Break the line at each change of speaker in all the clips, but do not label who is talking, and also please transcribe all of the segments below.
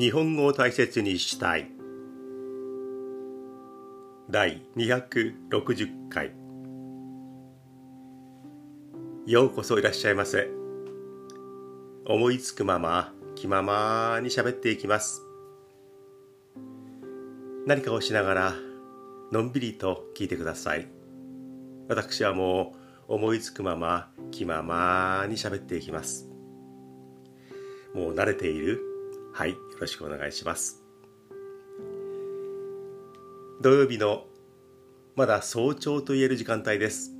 日本語を大切にしたい。第260回。ようこそいらっしゃいませ。思いつくまま気ままに喋っていきます。何かをしながらのんびりと聞いてください。私はもう思いつくまま気ままに喋っていきます。もう慣れている？はい、よろしくお願いします。土曜日のまだ早朝と言える時間帯です。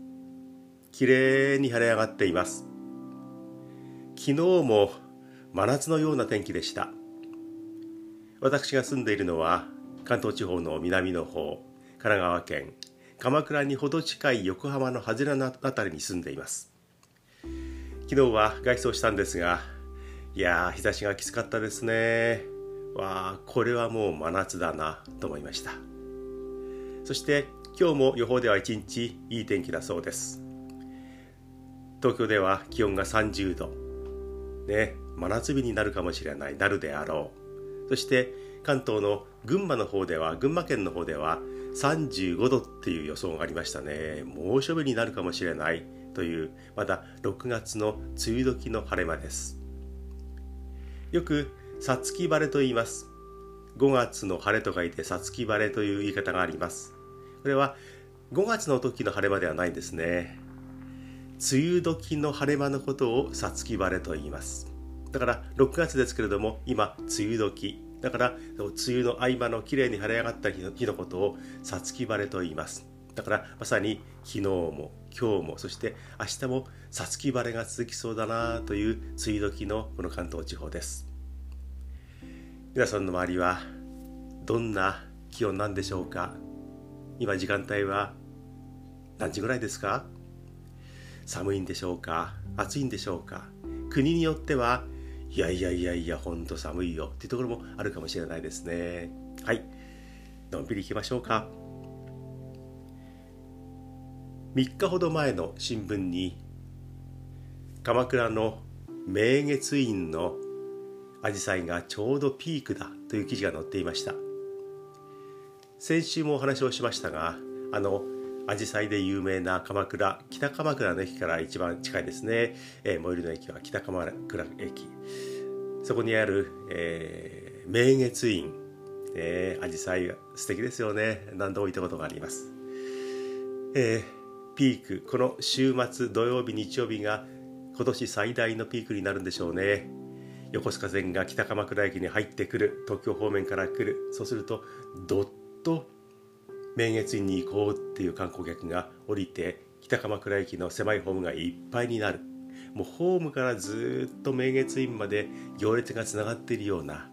綺麗に晴れ上がっています。昨日も真夏のような天気でした。私が住んでいるのは関東地方の南の方、神奈川県鎌倉にほど近い横浜の外れの辺りに住んでいます。昨日は外出をしたんですが、いやー日差しがきつかったですね。わあこれはもう真夏だなと思いました。そして今日も予報では一日いい天気だそうです。東京では気温が30度ね真夏日になるかもしれないなるであろう。そして関東の群馬の方では群馬県の方では35度っていう予想がありましたね。猛暑日になるかもしれないというまだ6月の梅雨時の晴れ間です。よくさつき晴れと言います。5月の晴れと書いてさつき晴れという言い方があります。これは5月の時の晴れ間ではないんですね。梅雨時の晴れ間のことをさつき晴れと言います。だから6月ですけれども今梅雨時だから梅雨の合間のきれいに晴れ上がった日の日のことをさつき晴れと言います。だからまさに昨日も今日もそして明日もさつき晴れが続きそうだなという梅雨時のこの関東地方です。皆さんの周りはどんな気温なんでしょうか？今時間帯は何時ぐらいですか？寒いんでしょうか？暑いんでしょうか？国によってはいやいやいやいやほんと寒いよっていうところもあるかもしれないですね。はい。のんびりいきましょうか。3日ほど前の新聞に鎌倉の明月院のアジサイがちょうどピークだという記事が載っていました。先週もお話をしましたがあのアジサイで有名な鎌倉北鎌倉の駅から一番近いですね、えー、最寄りの駅は北鎌倉駅。そこにある、えー、明月院。えー、アジサイが素敵ですよね。何度も行ったことがあります、えーピークこの週末土曜日日曜日が今年最大のピークになるんでしょうね。横須賀線が北鎌倉駅に入ってくる。東京方面から来る。そうするとどっと明月院に行こうっていう観光客が降りて北鎌倉駅の狭いホームがいっぱいになる。もうホームからずっと明月院まで行列がつながっているような、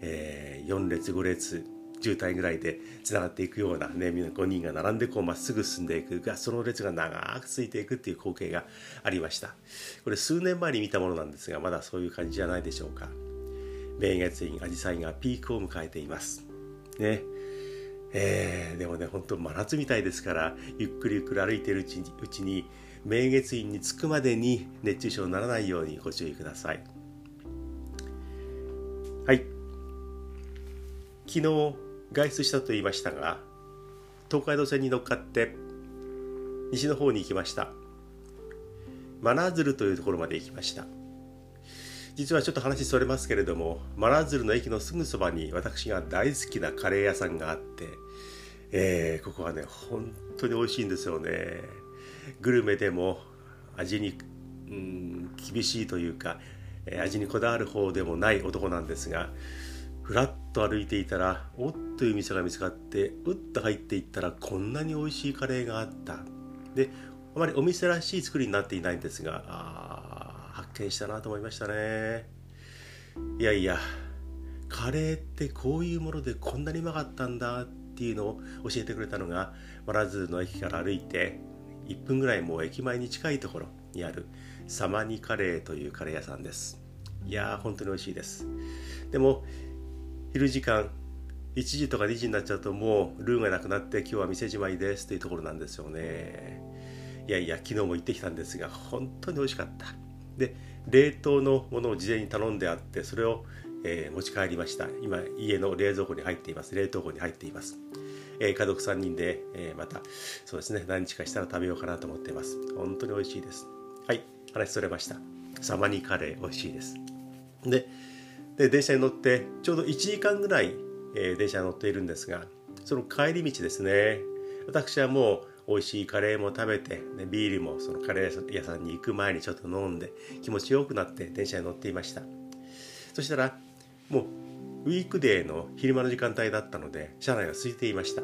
えー、4列5列渋滞ぐらいでつながっていくようなね5人が並んでこうまっすぐ進んでいくがその列が長く続いていくっていう光景がありました。これ数年前に見たものなんですがまだそういう感じじゃないでしょうか。明月院アジサイがピークを迎えています。ね。えー、でもね本当真夏みたいですからゆっくりゆっくり歩いているうちにうちに明月院に着くまでに熱中症にならないようにご注意ください。はい。昨日外出したと言いましたが東海道線に乗っかって西の方に行きました。真鶴というところまで行きました。実はちょっと話それますけれども真鶴の駅のすぐそばに私が大好きなカレー屋さんがあって、えー、ここはね本当に美味しいんですよね。グルメでも味に、うん、厳しいというか味にこだわる方でもない男なんですがふらっと歩いていたらおっという店が見つかってうっと入っていったらこんなに美味しいカレーがあった。であまりお店らしい作りになっていないんですがあ発見したなと思いましたね。いやいやカレーってこういうものでこんなにうまかったんだっていうのを教えてくれたのがマラズの駅から歩いて1分ぐらいもう駅前に近いところにあるサマニカレーというカレー屋さんです。いやー本当に美味しいです。でも昼時間1時とか2時になっちゃうともうルーがなくなって今日は店じまいですというところなんですよね。いやいや昨日も行ってきたんですが本当に美味しかった。で冷凍のものを事前に頼んであってそれをえー、持ち帰りました。今家の冷蔵庫に入っています。冷凍庫に入っています、えー、家族3人で、えまたそうですね何日かしたら食べようかなと思っています。本当に美味しいです。はい話それました。サマニカレー美味しいです。でで電車に乗ってちょうど1時間ぐらい、え電車に乗っているんですがその帰り道ですね。私はもう美味しいカレーも食べて、ね、ビールもそのカレー屋さんに行く前にちょっと飲んで気持ちよくなって電車に乗っていました。そしたらもうウィークデーの昼間の時間帯だったので車内は空いていました。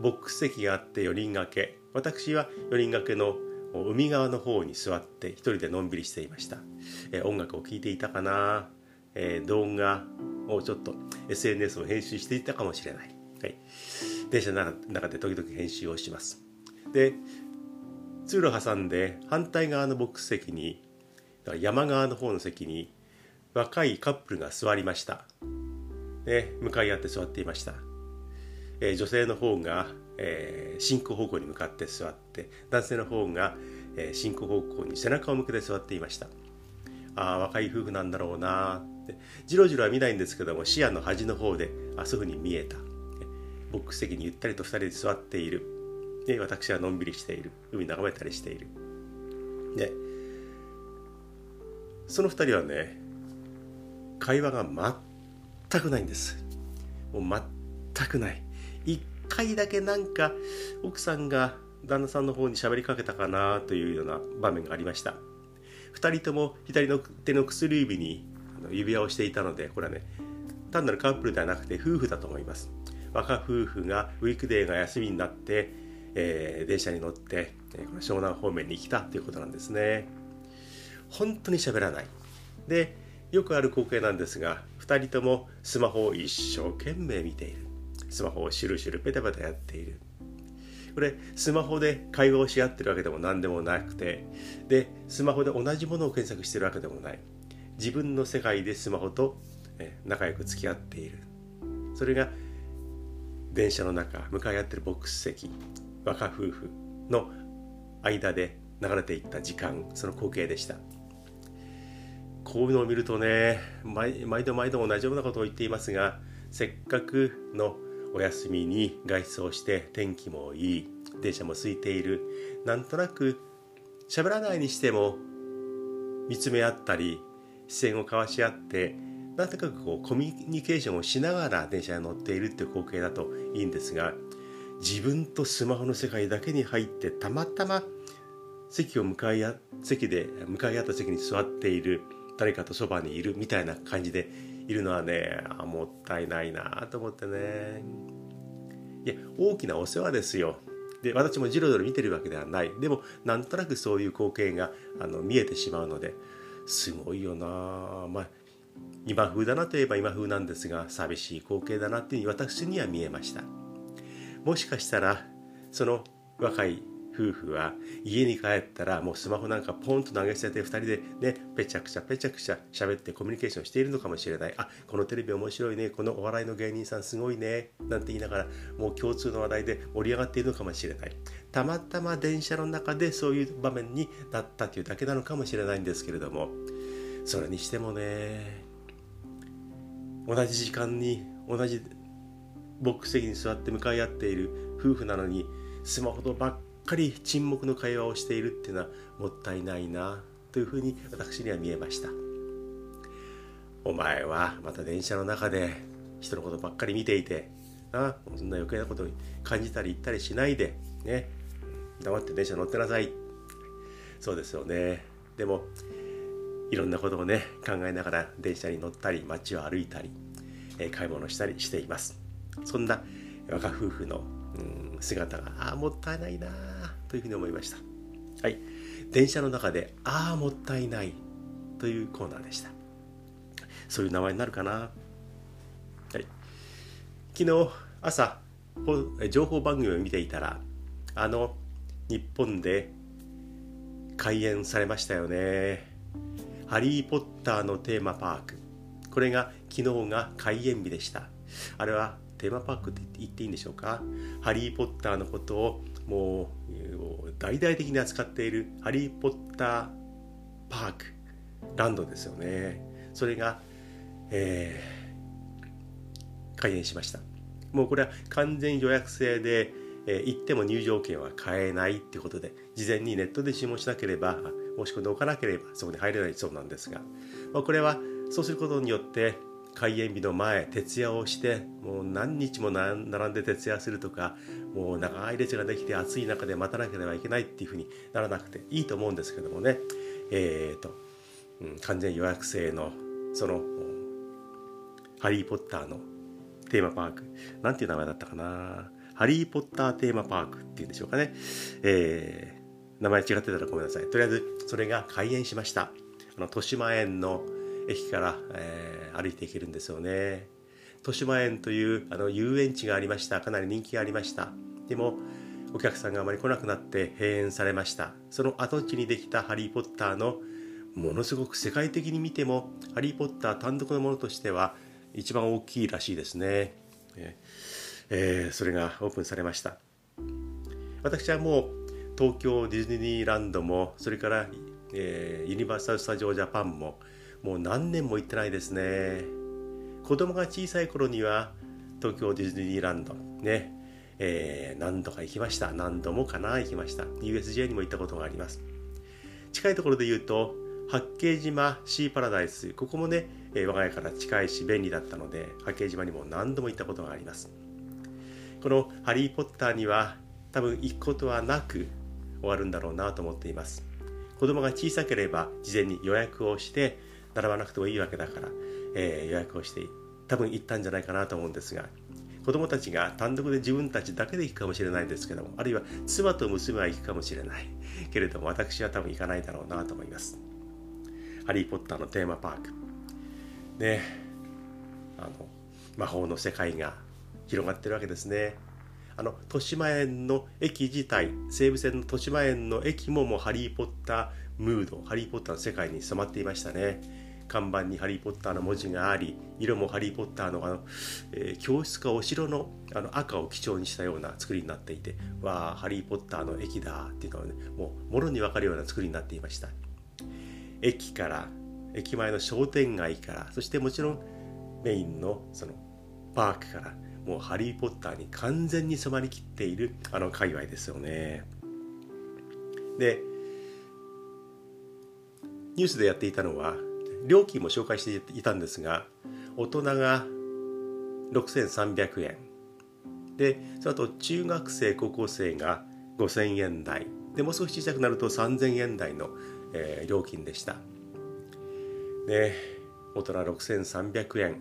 ボックス席があって4人掛け。私は4人掛けの海側の方に座って一人でのんびりしていました、えー、音楽を聴いていたかな、えー、動画をちょっと SNS を編集していたかもしれない、はい、電車の中で時々編集をします。で通路挟んで反対側のボックス席に山側の方の席に若いカップルが座りました、ね、向かい合って座っていました、えー、女性の方が、えー、進行方向に向かって座って男性の方が、えー、進行方向に背中を向けて座っていました。ああ若い夫婦なんだろうなって。じろじろは見ないんですけども視野の端の方であそういうふうに見えた。ボックス席にゆったりと2人で座っている。で私はのんびりしている。海眺めたりしている。でその2人はね会話が全くないんです。もう全くない。1回だけなんか奥さんが旦那さんの方に喋りかけたかなというような場面がありました。2人とも左の手の薬指に指輪をしていたのでこれはね単なるカップルではなくて夫婦だと思います。若夫婦がウィークデーが休みになって、えー、電車に乗って、えこの湘南方面に来たということなんですね。本当に喋らない。でよくある光景なんですが2人ともスマホを一生懸命見ている。スマホをシュルシュルペタペタやっている。これスマホで会話をし合ってるわけでも何でもなくてでスマホで同じものを検索してるわけでもない。自分の世界でスマホと仲良く付き合っている。それが電車の中向かい合ってるボックス席若夫婦の間で流れていった時間その光景でした。こういうのを見るとね毎度毎度同じようなことを言っていますがせっかくのお休みに外出をして天気もいい電車も空いているなんとなく喋らないにしても見つめ合ったり視線を交わし合ってなんとなくこうコミュニケーションをしながら電車に乗っているっていう光景だといいんですが自分とスマホの世界だけに入ってたまたま席を向かい合席で向かい合った席に座っている誰かとそばにいるみたいな感じでいるのはねあもったいないなと思ってね。いや大きなお世話ですよ。で私もじろじろ見てるわけではない。でもなんとなくそういう光景があの見えてしまうのですごいよな。まあ今風だなといえば今風なんですが寂しい光景だなっていう私には見えました。もしかしたらその若い夫婦は家に帰ったらもうスマホなんかポンと投げ捨てて2人でねぺちゃくちゃぺちゃくちゃ喋ってコミュニケーションしているのかもしれない。あこのテレビ面白いね。このお笑いの芸人さんすごいね。なんて言いながらもう共通の話題で盛り上がっているのかもしれない。たまたま電車の中でそういう場面になったというだけなのかもしれないんですけれども。それにしてもね同じ時間に同じボックス席に座って向かい合っている夫婦なのにスマホとばっかり沈黙の会話をしているっていうのはもったいないなというふうに私には見えました。お前はまた電車の中で人のことばっかり見ていてなそんな余計なことに感じたり言ったりしないでね。黙って電車乗ってなさい。そうですよね。でもいろんなことをね考えながら電車に乗ったり街を歩いたり、買い物したりしています。そんな若夫婦の、うん、姿がああもったいないなというふうに思いました。はい。電車の中でああもったいないというコーナーでした。そういう名前になるかな。はい。昨日朝情報番組を見ていたらあの日本で開園されましたよね。ハリー・ポッターのテーマパーク。これが昨日が開園日でした。あれはテーマパークって言っていいんでしょうか？ハリー・ポッターのことをもう大々的に扱っているハリー・ポッターパークランドですよね。それが、えー、開園しました。もうこれは完全予約制で、えー、行っても入場券は買えないってことで事前にネットで注文しなければ申し込んでおかなければそこに入れないそうなんですが、まあ、これはそうすることによって開園日の前徹夜をしてもう何日も並んで徹夜するとかもう長い列ができて暑い中で待たなければいけないっていうふうにならなくていいと思うんですけどもね。えーと、うん、完全予約制のその「ハリー・ポッター」のテーマパーク。なんていう名前だったかな。ハリー・ポッターテーマパークっていうんでしょうかね、えー、名前違ってたらごめんなさい。とりあえずそれが開園しました。あの豊島園の駅から、えー、歩いていけるんですよね。豊島園というあの遊園地がありました。かなり人気がありました。でもお客さんがあまり来なくなって閉園されました。その跡地にできた「ハリー・ポッター」のものすごく世界的に見ても「ハリー・ポッター」単独のものとしては一番大きいらしいですね、ええー、それがオープンされました。私はもう東京ディズニーランドもそれから、えー、ユニバーサル・スタジオ・ジャパンももう何年も行ってないですね。子供が小さい頃には東京ディズニーランドねえー、何度か行きました。何度もかな行きました。USJ にも行ったことがあります。近いところで言うと八景島シーパラダイス。ここもね、えー、我が家から近いし便利だったので八景島にも何度も行ったことがあります。この「ハリー・ポッター」には多分行くことはなく終わるんだろうなと思っています。子供が小さければ事前に予約をして並ばなくてもいいわけだから、えー、予約をして多分行ったんじゃないかなと思うんですが子供たちが単独で自分たちだけで行くかもしれないですけどもあるいは妻と娘は行くかもしれない。けれども私は多分行かないだろうなと思います。ハリー・ポッターのテーマパーク。ね。あの魔法の世界が広がってるわけですね。あの豊島園の駅自体西武線の豊島園の駅ももうハリー・ポッタームードハリー・ポッターの世界に染まっていましたね。看板に「ハリー・ポッター」の文字があり色も「ハリー・ポッターの」あの、えー、教室かお城のあの赤を基調にしたような作りになっていて「わあハリー・ポッターの駅だ」っていうのはねもうもろに分かるような作りになっていました。駅から駅前の商店街からそしてもちろんメインのそのパークからもうハリー・ポッターに完全に染まりきっているあの界隈ですよね。でニュースでやっていたのは料金も紹介していたんですが大人が6300円。でその後中学生高校生が5000円台。でもう少し小さくなると3000円台の、えー、料金でした。で大人6300円。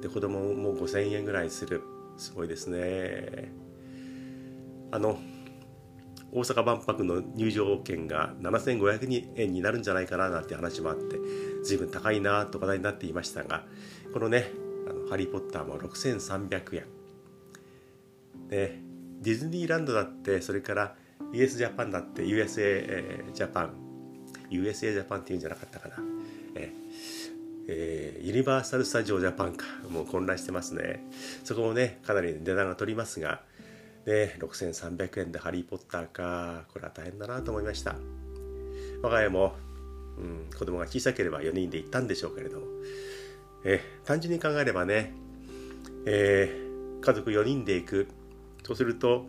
で子供も5000円ぐらいする。すごいですね。あの大阪万博の入場券が7500円になるんじゃないかななんて話もあって。随分高いなと話題になっていましたがこのね「あのハリー・ポッター」も6300円。でディズニーランドだってそれから US ジャパンだって USA ジャパン。USA ジャパンっていうんじゃなかったかな。ええー、ユニバーサル・スタジオ・ジャパンか。もう混乱してますね。そこもねかなり値段が取りますがね6300円で「ハリー・ポッターか」これは大変だなと思いました。我が家もうん、子供が小さければ4人で行ったんでしょうけれども、え単純に考えればね、えー、家族4人で行く。とすると、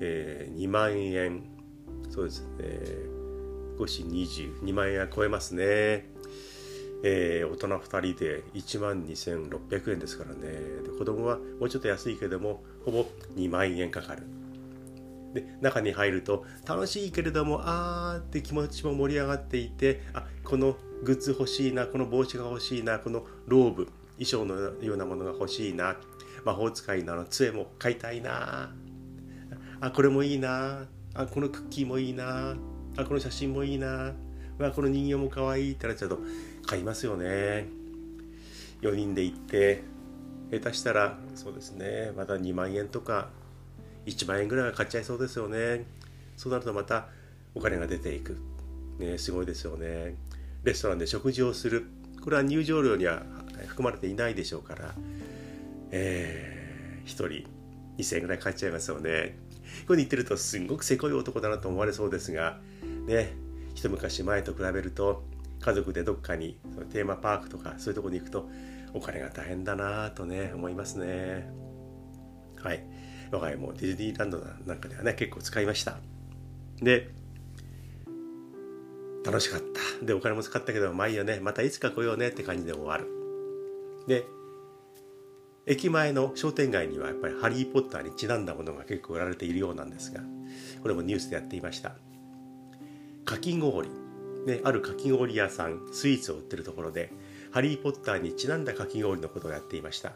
えー、2万円。そうですね。5子22万円は超えますね、えー、大人2人で1万2600円ですからね。で子供はもうちょっと安いけどもほぼ2万円かかる。で中に入ると楽しいけれどもあーって気持ちも盛り上がっていてあこのグッズ欲しいなこの帽子が欲しいなこのローブ衣装のようなものが欲しいな魔法使いのあの杖も買いたいなあこれもいいなあこのクッキーもいいなあこの写真もいいなあこの人形も可愛いってなっちゃうと買いますよね。4人で行って下手したらそうですねまた2万円とか1万円ぐらいは買っちゃいそうですよね。そうなるとまたお金が出ていく。ねすごいですよね。レストランで食事をする。これは入場料には含まれていないでしょうから。えー、1人2000円ぐらい買っちゃいますよね。ここに言ってるとすんごくせこい男だなと思われそうですが。ね一昔前と比べると家族でどっかにそのテーマパークとかそういうとこに行くとお金が大変だなとね思いますね。はい。我が家もディズニーランドなんかではね結構使いました。で楽しかった。でお金も使ったけどまあいいよね。またいつか来ようねって感じで終わる。で駅前の商店街にはやっぱり「ハリー・ポッター」にちなんだものが結構売られているようなんですがこれもニュースでやっていました。かき氷、ね、あるかき氷屋さんスイーツを売ってるところで「ハリー・ポッター」にちなんだかき氷のことをやっていました。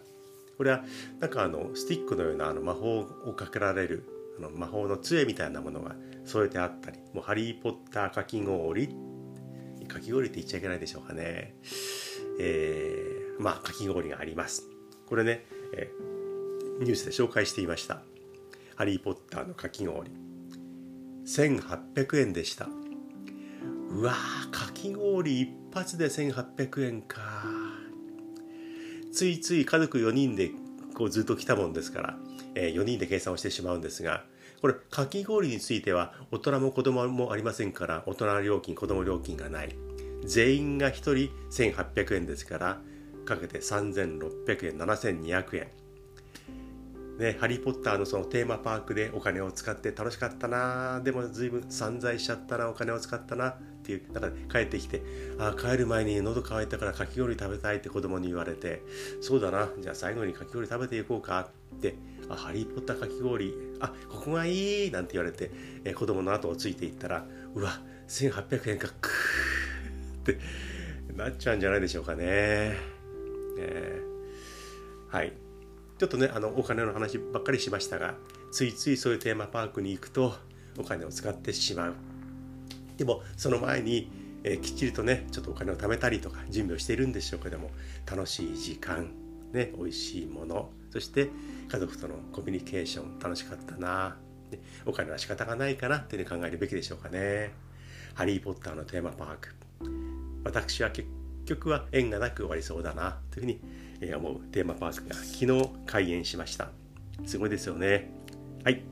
これはなんかあのスティックのようなあの魔法をかけられるあの魔法の杖みたいなものが添えてあったりもうハリー・ポッターかき氷かき氷って言っちゃいけないでしょうかね。えー、まあかき氷があります。これね、えー、ニュースで紹介していました。ハリー・ポッターのかき氷。1800円でした。うわーかき氷一発で1800円か。ついつい家族4人でこうずっと来たもんですから、えー、4人で計算をしてしまうんですがこれかき氷については大人も子供もありませんから大人料金子供料金がない。全員が1人1800円ですからかけて3600円7200円。ね、ハリー・ポッターのそのテーマパークでお金を使って楽しかったなでも随分散財しちゃったなお金を使ったなっていう中で帰ってきてあ帰る前に喉乾いたからかき氷食べたいって子供に言われてそうだなじゃあ最後にかき氷食べていこうかってあハリー・ポッターかき氷あここがいいなんて言われて、え子供の後をついていったらうわ1800円かクーってなっちゃうんじゃないでしょうかね。え。ー、はい。ちょっとねあのお金の話ばっかりしましたがついついそういうテーマパークに行くとお金を使ってしまう。でもその前に、えー、きっちりとねちょっとお金を貯めたりとか準備をしているんでしょうけども楽しい時間ね美味しいものそして家族とのコミュニケーション楽しかったなお金は仕方がないかなっていうふうに考えるべきでしょうかね。ハリー・ポッターのテーマパーク。私は結局は縁がなく終わりそうだなというふうに思うテーマパークが昨日開園しました。すごいですよね。はい。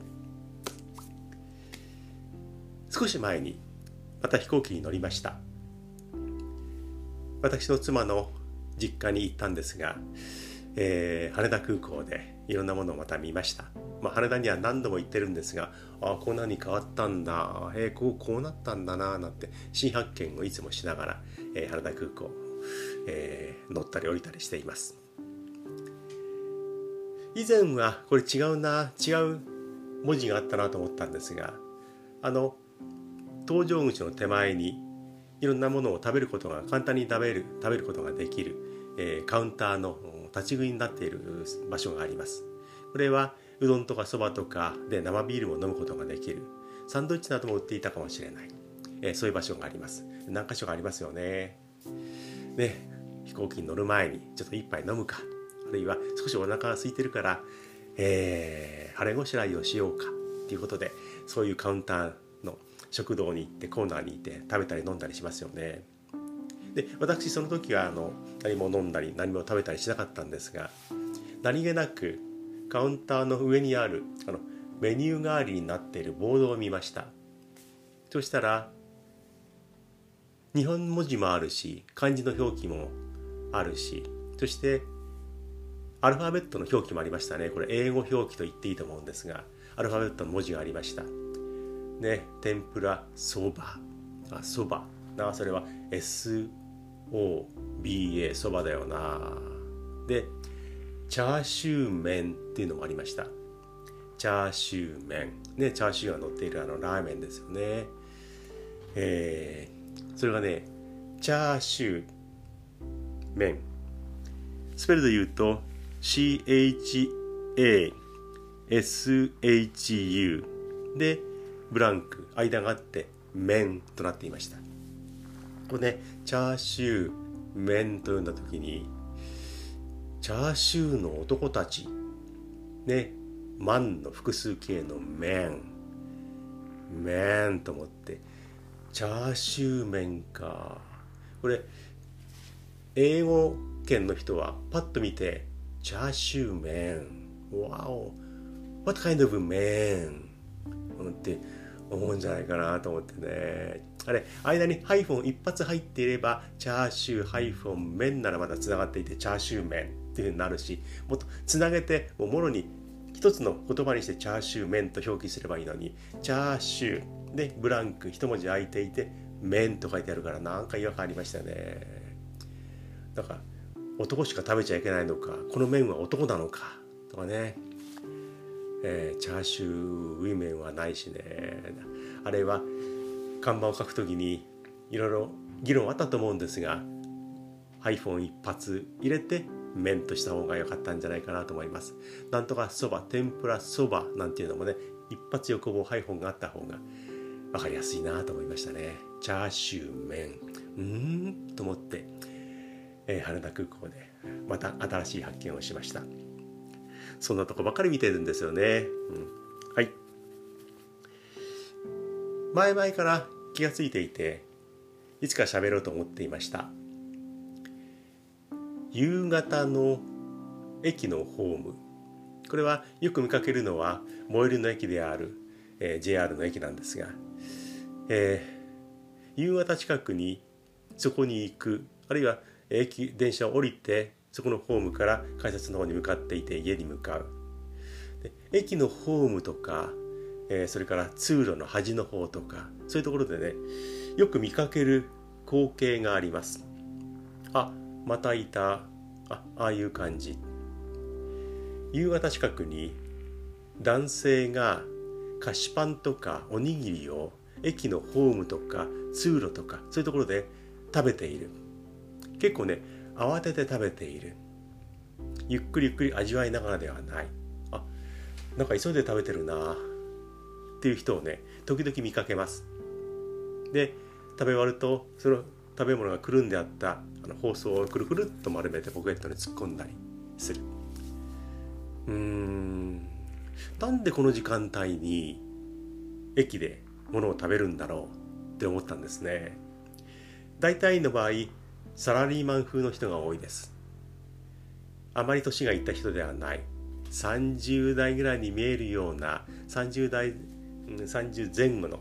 少し前にまた飛行機に乗りました。私の妻の実家に行ったんですが、えー、羽田空港でいろんなものをまた見ました、まあ、羽田には何度も行ってるんですがああこんなに変わったんだ。えー、こうこうなったんだななんて新発見をいつもしながら、えー、羽田空港、えー、乗ったり降りたりしています。以前はこれ違うな違う文字があったなと思ったんですがあの搭乗口の手前にいろんなものを食べることが簡単に食べる食べることができる、えー、カウンターの立ち食いになっている場所があります。これはうどんとかそばとかで生ビールも飲むことができるサンドイッチなども売っていたかもしれない、えー、そういう場所があります。何箇所かありますよね。ね飛行機に乗る前にちょっと一杯飲むかあるいは少しお腹が空いてるから、えー、腹ごしらえをしようかっていうことでそういうカウンター食堂に行ってコーナーに行って食べたり飲んだりしますよね。で私その時はあの何も飲んだり何も食べたりしなかったんですが何気なくカウンターの上にあるあのメニュー代わりになっているボードを見ました。そしたら日本文字もあるし漢字の表記もあるしそしてアルファベットの表記もありましたね。これ英語表記と言っていいと思うんですがアルファベットの文字がありました。ね天ぷらそば。あそば。なそれは SOBA そばだよな。でチャーシュー麺っていうのもありました。チャーシュー麺。ねチャーシューが乗っているあのラーメンですよね。えー、それがねチャーシュー麺。スペルで言うと CHASHU でブランク間があって麺となっていましたこれねチャーシュー麺と呼んだ時にチャーシューの男たちね万の複数形の麺麺と思ってチャーシュー麺かこれ英語圏の人はパッと見てチャーシュー麺 Wow What kind of man? って思うんじゃないかなと思ってね。あれ間にハイフォン一発入っていればチャーシューハイフォン麺ならまだつながっていてチャーシュー麺っていうふうになるしもっとつなげてもろに一つの言葉にしてチャーシュー麺と表記すればいいのにチャーシューでブランク一文字空いていて麺と書いてあるからなんか違和感ありましたね。だから男しか食べちゃいけないのかこの麺は男なのかとかね、えー、チャーシューウィメンはないしね。あれは看板を書くときにいろいろ議論あったと思うんですが iPhone 一発入れて麺とした方が良かったんじゃないかなと思います。なんとかそば天ぷらそばなんていうのもね一発横棒 iPhone があった方が分かりやすいなと思いましたね。チャーシュー麺。うーんと思って、えー、羽田空港でまた新しい発見をしました。そんなとこばかり見てるんですよね、うん、はい。前々から気がついていていつか喋ろうと思っていました。夕方の駅のホーム。これはよく見かけるのは最寄りの駅である、えー、JR の駅なんですが、えー、夕方近くにそこに行くあるいは駅電車を降りてそこのホームから改札の方に向かっていて家に向かう。で駅のホームとかえー、それから通路の端の方とかそういうところでねよく見かける光景があります。あまたいた。あああいう感じ。夕方近くに男性が菓子パンとかおにぎりを駅のホームとか通路とかそういうところで食べている。結構ね慌てて食べている。ゆっくりゆっくり味わいながらではない。あなんか急いで食べてるな。っていう人をね時々見かけます。で食べ終わるとその食べ物がくるんであったあの包装をくるくるっと丸めてポケットに突っ込んだりする。うーん。なんでこの時間帯に駅で物を食べるんだろうって思ったんですね。大体の場合サラリーマン風の人が多いですあまり年がいった人ではない30代ぐらいに見えるような30代30前後の、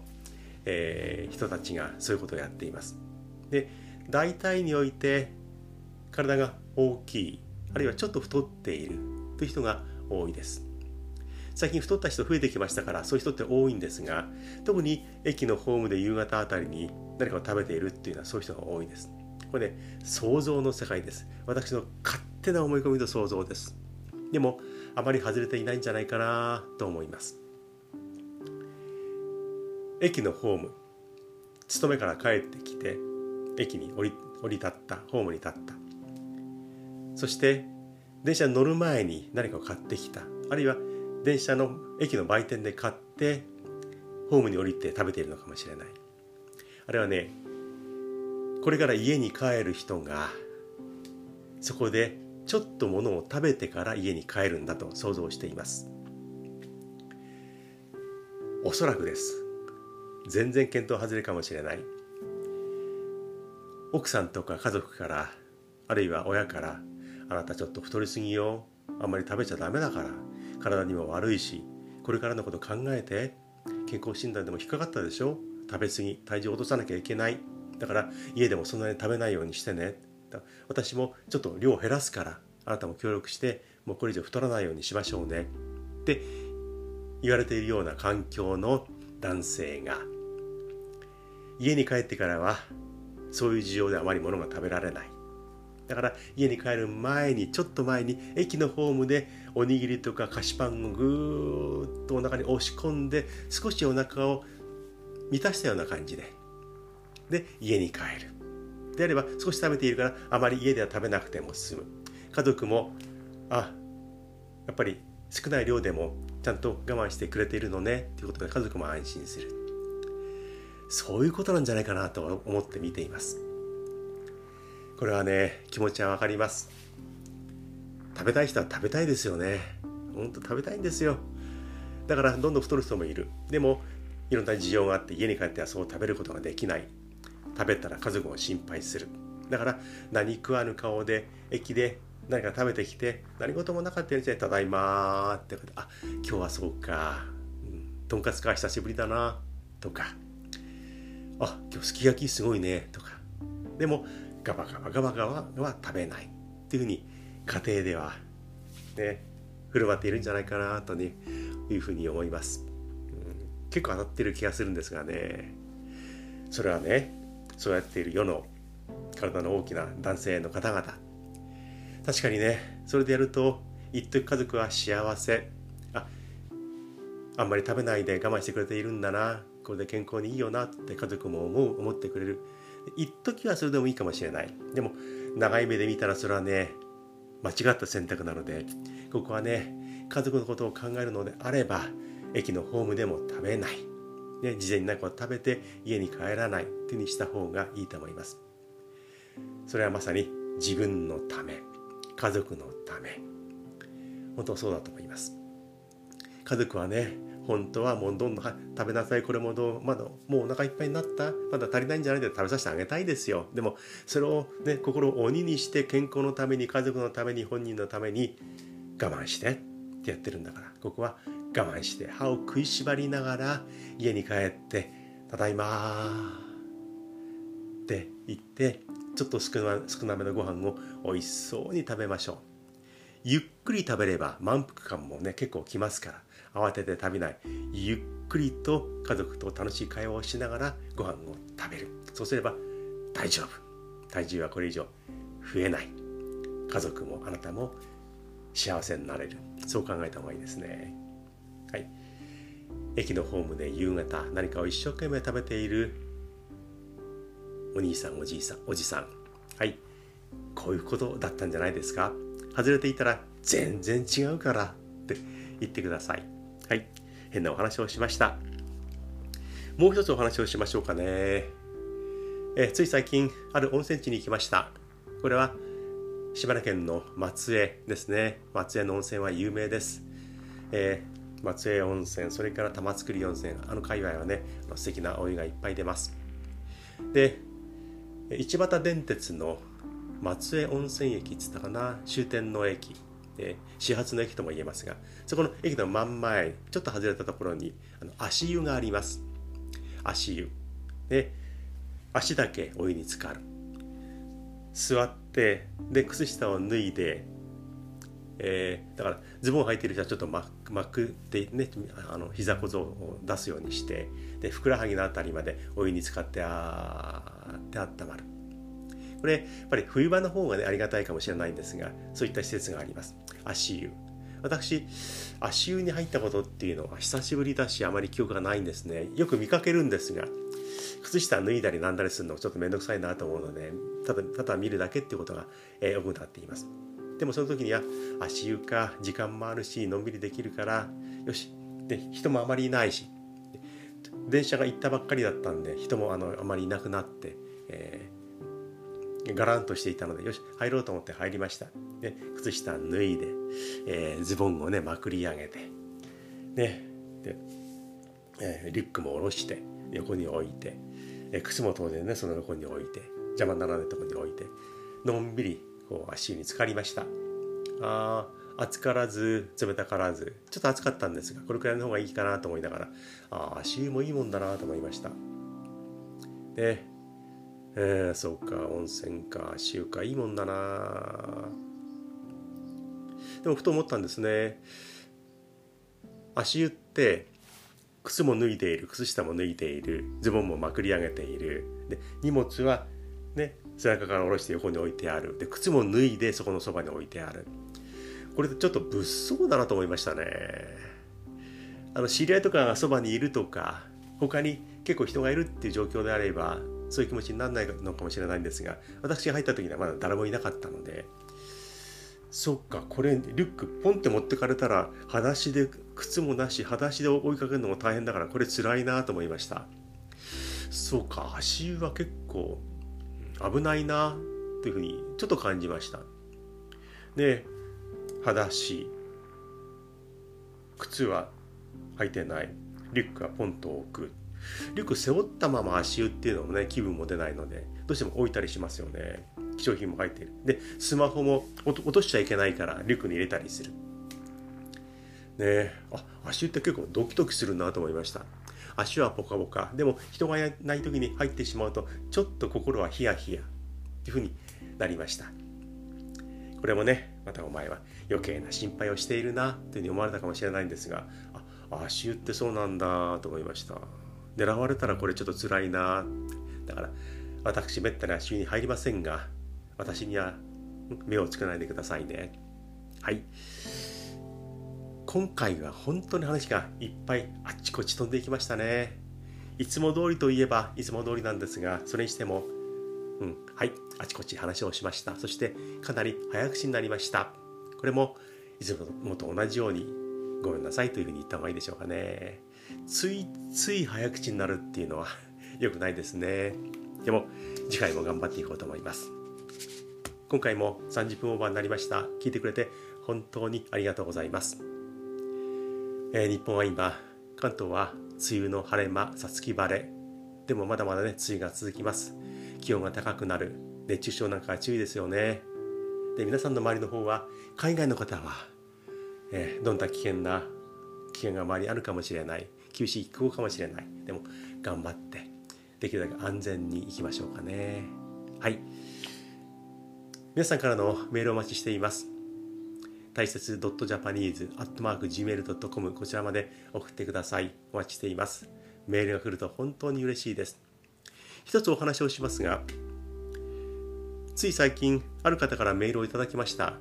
えー、人たちがそういうことをやっています。で大体において体が大きいあるいはちょっと太っているという人が多いです。最近太った人増えてきましたからそういう人って多いんですが特に駅のホームで夕方あたりに何かを食べているっていうのはそういう人が多いです。これね想像の世界です。私の勝手な思い込みと想像です。でもあまり外れていないんじゃないかなと思います。駅のホーム勤めから帰ってきて駅に降り降り立ったホームに立ったそして電車に乗る前に何かを買ってきたあるいは電車の駅の売店で買ってホームに降りて食べているのかもしれないあれはねこれから家に帰る人がそこでちょっとものを食べてから家に帰るんだと想像しています。おそらくです。全然見当外れかもしれない。奥さんとか家族からあるいは親からあなたちょっと太りすぎよ。あんまり食べちゃダメだから。体にも悪いしこれからのこと考えて健康診断でも引っかかったでしょ。食べ過ぎ体重を落とさなきゃいけない。だから家でもそんなに食べないようにしてね。私もちょっと量を減らすからあなたも協力してもうこれ以上太らないようにしましょうね。って言われているような環境の男性が家に帰ってからはそういう事情であまり物が食べられない。だから家に帰る前にちょっと前に駅のホームでおにぎりとか菓子パンをぐーっとお腹に押し込んで少しお腹を満たしたような感じでで家に帰る。であれば少し食べているからあまり家では食べなくても済む。家族もあやっぱり少ない量でもちゃんと我慢してくれているのねということで家族も安心する。そういうことなんじゃないかなと思って見ています。これはね気持ちはわかります。食べたい人は食べたいですよね。ほんと食べたいんですよ。だからどんどん太る人もいる。でもいろんな事情があって家に帰ってはそう食べることができない。食べたら家族も心配する。だから何食わぬ顔で駅で何か食べてきて何事もなかったようにただいま」ってこと。あ今日はそうか、うん、とんかつか久しぶりだな。とか。あ今日すき焼きすごいね。とか。でもガバガバガバガバは食べない。っていうふうに家庭ではね振る舞っているんじゃないかなとねいうふうに思います、うん、結構当たってる気がするんですがね。それはねそうやっている世の体の大きな男性の方々。確かにねそれでやると一時家族は幸せ。ああんまり食べないで我慢してくれているんだな。これで健康にいいよな。って家族も思う思ってくれる。一時はそれでもいいかもしれない。でも長い目で見たらそれはね間違った選択なのでここはね家族のことを考えるのであれば駅のホームでも食べない、ね、事前に何かを食べて家に帰らないっていうにした方がいいと思います。それはまさに自分のため家族のため。本当そうだと思います。家族はね本当はもうどんどん食べなさいこれもどうまだもうお腹いっぱいになったまだ足りないんじゃないで食べさせてあげたいですよ。でもそれをね心を鬼にして健康のために家族のために本人のために我慢してってやってるんだから。ここは我慢して歯を食いしばりながら家に帰って「ただいま」って言ってちょっと少なめのご飯を美味しそうに食べましょう。ゆっくり食べれば満腹感もね結構きますから慌てて食べない。ゆっくりと家族と楽しい会話をしながらご飯を食べる。そうすれば大丈夫。体重はこれ以上増えない。家族もあなたも幸せになれる。そう考えた方がいいですね。はい駅のホームで夕方何かを一生懸命食べているお兄さんおじいさんおじさんはいこういうことだったんじゃないですか？外れていたら全然違うからって言ってくださいはい。変なお話をしました。もう一つお話をしましょうかね。えつい最近、ある温泉地に行きました。これは、島根県の松江ですね。松江の温泉は有名です。え、松江温泉、それから玉造温泉、あの界隈はね、素敵なお湯がいっぱい出ます。で、市畑電鉄の松江温泉駅っつったかな、終点の駅。え、始発の駅とも言えますがそこの駅の真ん前ちょっと外れたところにあの足湯があります足湯で足だけお湯に浸かる座ってで靴下を脱いで、えー、だからズボン履いてる人はちょっとまくってねあの膝小僧を出すようにしてでふくらはぎのあたりまでお湯に浸かってあってあったまる。これやっぱり冬場の方がねありがたいかもしれないんですがそういった施設があります。足湯。私足湯に入ったことっていうのは久しぶりだしあまり記憶がないんですね。よく見かけるんですが靴下脱いだりなんだりするのちょっと面倒くさいなと思うのでただただ見るだけっていうことが、えー、多くなっています。でもその時には足湯か時間もあるしのんびりできるからよし。で人もあまりいないし。電車が行ったばっかりだったんで人もあのあまりいなくなって、えーガランとしていたのでよし入ろうと思って入りました。で靴下脱いで、えー、ズボンをねまくり上げて。ね。で、えー、リュックも下ろして横に置いて、えー、靴も当然ねその横に置いて邪魔にならないところに置いて。のんびりこう足に浸かりました。あ暑からず冷たからず。ちょっと暑かったんですがこれくらいの方がいいかなと思いながらあ足湯もいいもんだなと思いました。でえー、そうか温泉か足湯かいいもんだな。でもふと思ったんですね。足湯って靴も脱いでいる靴下も脱いでいるズボンもまくり上げている。で荷物はね背中から下ろして横に置いてある。で靴も脱いでそこのそばに置いてある。これちょっと物騒だなと思いましたね。あの知り合いとかがそばにいるとか他に結構人がいるっていう状況であればそういう気持ちにならないのかもしれないんですが私が入った時にはまだ誰もいなかったので。そっかこれリュックポンって持ってかれたら裸足で靴もなし裸足で追いかけるのも大変だからこれ辛いなと思いました。そうか足湯は結構危ないなというふうにちょっと感じました。で裸足。靴は履いてない。リュックはポンと置く。リュック背負ったまま足湯っていうのもね気分も出ないのでどうしても置いたりしますよね。貴重品も入っている。でスマホも落としちゃいけないからリュックに入れたりする。ねあ足湯って結構ドキドキするなと思いました。足はポカポカ。でも人がいない時に入ってしまうとちょっと心はヒヤヒヤっていうふうになりました。これもねまたお前は余計な心配をしているなというふうに思われたかもしれないんですがあ足湯ってそうなんだと思いました。狙われたらこれちょっと辛いなだから私めったに足湯に入りませんが私には目をつけないでくださいね。はい。今回は本当に話がいっぱいあっちこっち飛んでいきましたね。いつも通りといえばいつも通りなんですがそれにしてもうんはいあちこち話をしました。そしてかなり早口になりました。これもいつもと同じようにごめんなさいというふうに言った方がいいでしょうかね。ついつい早口になるっていうのは 良くないですね。でも次回も頑張っていこうと思います。今回も30分オーバーになりました。聞いてくれて本当にありがとうございます、えー、日本は今関東は梅雨の晴れ間さつき晴れ。でもまだまだね梅雨が続きます。気温が高くなる。熱中症なんか注意ですよね。で皆さんの周りの方は海外の方は、えー、どんな危険な危険が周りにあるかもしれない。厳しい気候かもしれない。でも頑張ってできるだけ安全に行きましょうかね。はい。皆さんからのメールをお待ちしています。大切 .japanese.gmail.com こちらまで送ってください。お待ちしています。メールが来ると本当に嬉しいです。一つお話をしますがつい最近ある方からメールをいただきました。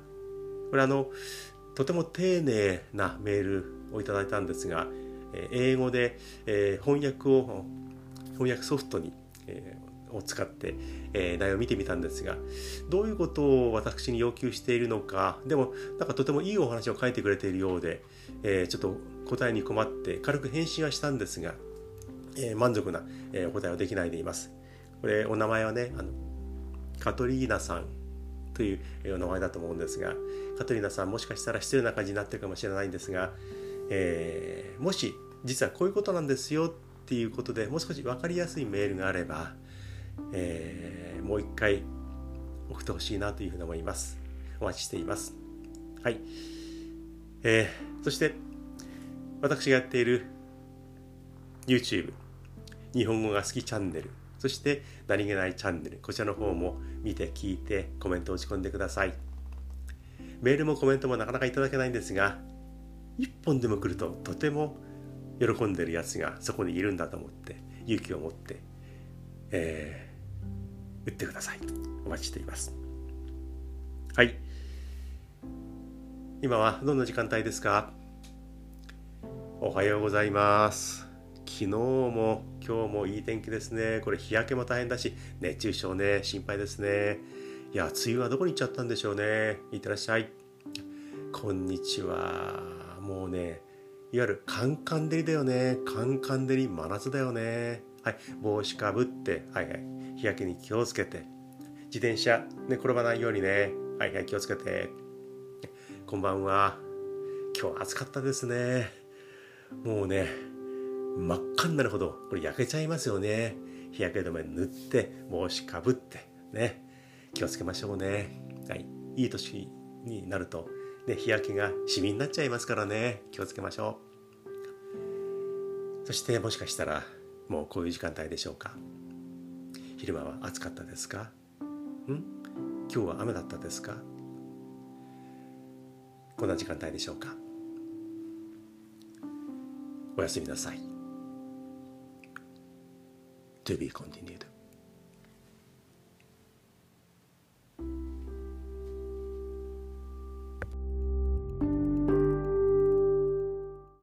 これあのとても丁寧なメールをいただいたんですが英語で、え翻訳を翻訳ソフトに、えを使って、え内容を見てみたんですがどういうことを私に要求しているのかでもなんかとてもいいお話を書いてくれているようで、えちょっと答えに困って軽く返信はしたんですが、え満足な、えお答えはできないでいます。これお名前はねあのカトリーナさんというお名前だと思うんですがカトリーナさんもしかしたら失礼な感じになってるかもしれないんですが、えー、もし実はこういうことなんですよっていうことでもう少し分かりやすいメールがあれば、えー、もう一回送ってほしいなというふうに思います。お待ちしています。はい、えー、そして私がやっている YouTube 日本語が好きチャンネルそして何気ないチャンネルこちらの方も見て聞いてコメントを打ち込んでください。メールもコメントもなかなかいただけないんですが1本でも来るととても喜んでるやつがそこにいるんだと思って勇気を持って、えー、打ってくださいお待ちしていますはい今はどんな時間帯ですか？おはようございます昨日も今日もいい天気ですね。これ日焼けも大変だし、熱中症ね、心配ですね。いや、梅雨はどこに行っちゃったんでしょうね。いってらっしゃい。こんにちは。もうね、いわゆるカンカン照りだよね。カンカン照り、真夏だよね。はい、帽子かぶって、はいはい、日焼けに気をつけて。自転車、ね、転ばないようにね。はいはい、気をつけて。こんばんは。今日暑かったですね。もうね、真っ赤になるほどこれ焼けちゃいますよね日焼け止め塗って帽子かぶってね気をつけましょうねはいいい年になると、ね、日焼けがシミになっちゃいますからね気をつけましょうそしてもしかしたらもうこういう時間帯でしょうか？昼間は暑かったですか？ん？今日は雨だったですか？こんな時間帯でしょうか？おやすみなさい。To be continued.